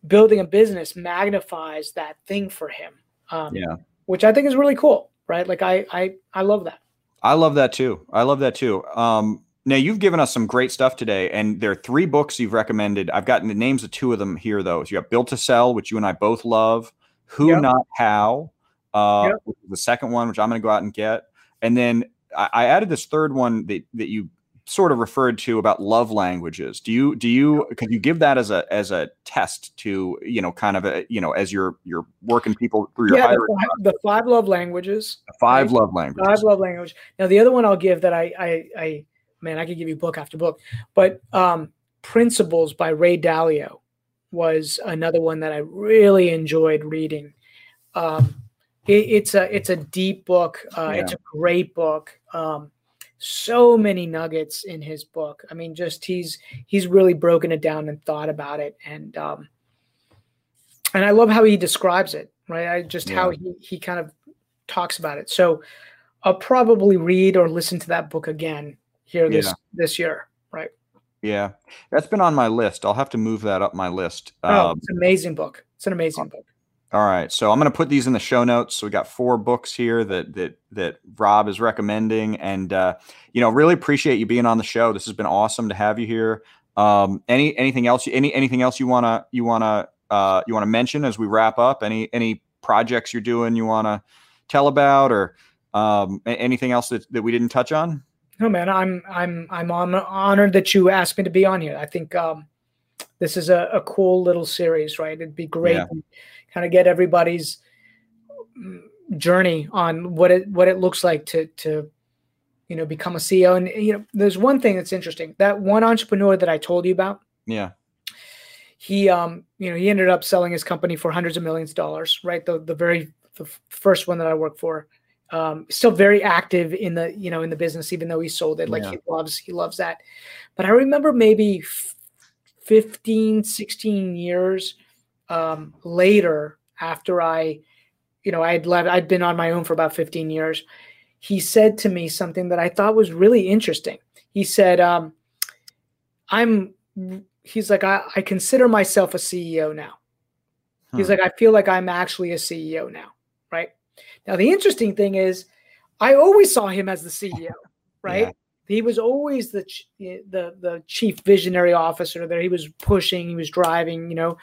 building a business magnifies that thing for him um, yeah. which i think is really cool right? Like i i i love that. I love that too. I love that too. Um now you've given us some great stuff today and there are three books you've recommended. I've gotten the names of two of them here though. So you have built to sell which you and i both love who yep. not how uh, yep. the second one, which I'm going to go out and get. And then I, I, added this third one that, that you sort of referred to about love languages. Do you do you could you give that as a as a test to you know kind of a you know as you're you're working people through your yeah, the five, the five, love languages. The five right? love languages. Five love language. Now the other one I'll give that I I I man I could give you book after book, but um, Principles by Ray Dalio was another one that I really enjoyed reading. Um, it, it's a it's a deep book. Uh, yeah. It's a great book. Um, so many nuggets in his book. I mean, just he's he's really broken it down and thought about it, and um, and I love how he describes it. Right, I just yeah. how he he kind of talks about it. So I'll probably read or listen to that book again here this yeah. this year. Right. Yeah, that's been on my list. I'll have to move that up my list. Oh, um, it's an amazing book. It's an amazing book. All right, so I'm going to put these in the show notes. So we got four books here that that that Rob is recommending, and uh, you know, really appreciate you being on the show. This has been awesome to have you here. Um, any anything else? Any anything else you wanna you wanna uh, you wanna mention as we wrap up? Any any projects you're doing you wanna tell about, or um, anything else that, that we didn't touch on? No, man, I'm I'm I'm honored that you asked me to be on here. I think um, this is a, a cool little series, right? It'd be great. Yeah kind of get everybody's journey on what it what it looks like to to you know become a CEO. And you know, there's one thing that's interesting. That one entrepreneur that I told you about. Yeah. He um you know he ended up selling his company for hundreds of millions of dollars. Right. The the very the first one that I worked for. Um, still very active in the you know in the business even though he sold it like yeah. he loves he loves that but i remember maybe 15 16 years um, later after I, you know, I had left, I'd been on my own for about 15 years. He said to me something that I thought was really interesting. He said, um, I'm, he's like, I, I consider myself a CEO now. He's like, I feel like I'm actually a CEO now. Right. Now, the interesting thing is, I always saw him as the CEO, <laughs> right? Yeah. He was always the, the the chief visionary officer there. He was pushing, he was driving, you know,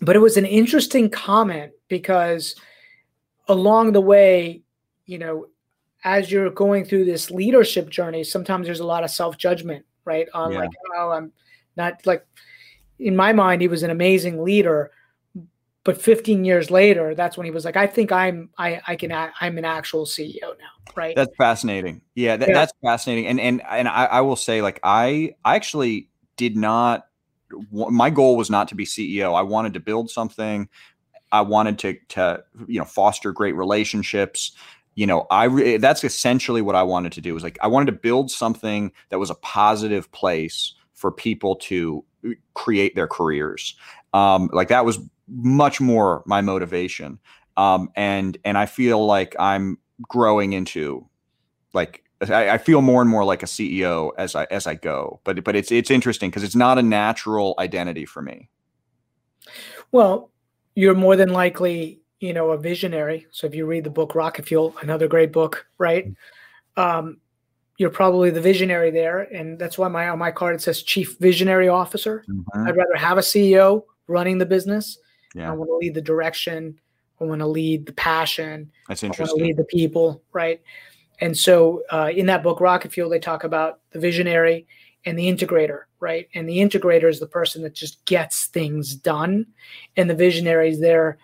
but it was an interesting comment because along the way, you know, as you're going through this leadership journey, sometimes there's a lot of self judgment, right? On yeah. like, oh, I'm not like, in my mind, he was an amazing leader. But 15 years later, that's when he was like, I think I'm, I, I can, I'm an actual CEO now. Right. That's fascinating. Yeah, that, yeah. That's fascinating. And, and, and I, I will say like, I, I actually did not my goal was not to be CEO. I wanted to build something. I wanted to to you know foster great relationships. You know, I re- that's essentially what I wanted to do. Was like I wanted to build something that was a positive place for people to uh, create their careers. Um, like that was much more my motivation. Um, and and I feel like I'm growing into like I, I, feel more and more like a CEO as I as I go. But but it's it's interesting because it's not a natural identity for me. Well, you're more than likely, you know, a visionary. So if you read the book Rocket Fuel, another great book, right? Mm-hmm. Um, you're probably the visionary there, and that's why my on my card it says Chief Visionary Officer. Mm-hmm. I'd rather have a CEO running the business. Yeah. I want to lead the direction. I want to lead the passion. That's interesting. I want to lead the people, right? And so uh, in that book, Rocket Fuel, they talk about the visionary and the integrator, right? And the integrator is the person that just gets things done, and the visionary is there,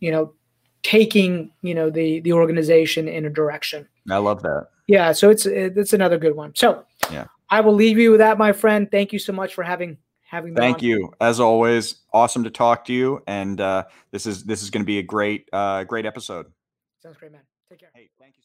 you know, taking you know the the organization in a direction. I love that. Yeah, so it's it's another good one. So yeah, I will leave you with that, my friend. Thank you so much for having having. Me. Thank on. you, as always. Awesome to talk to you, and uh, this is this is going to be a great uh, great episode. Sounds great, man. Take care. Hey, thank you.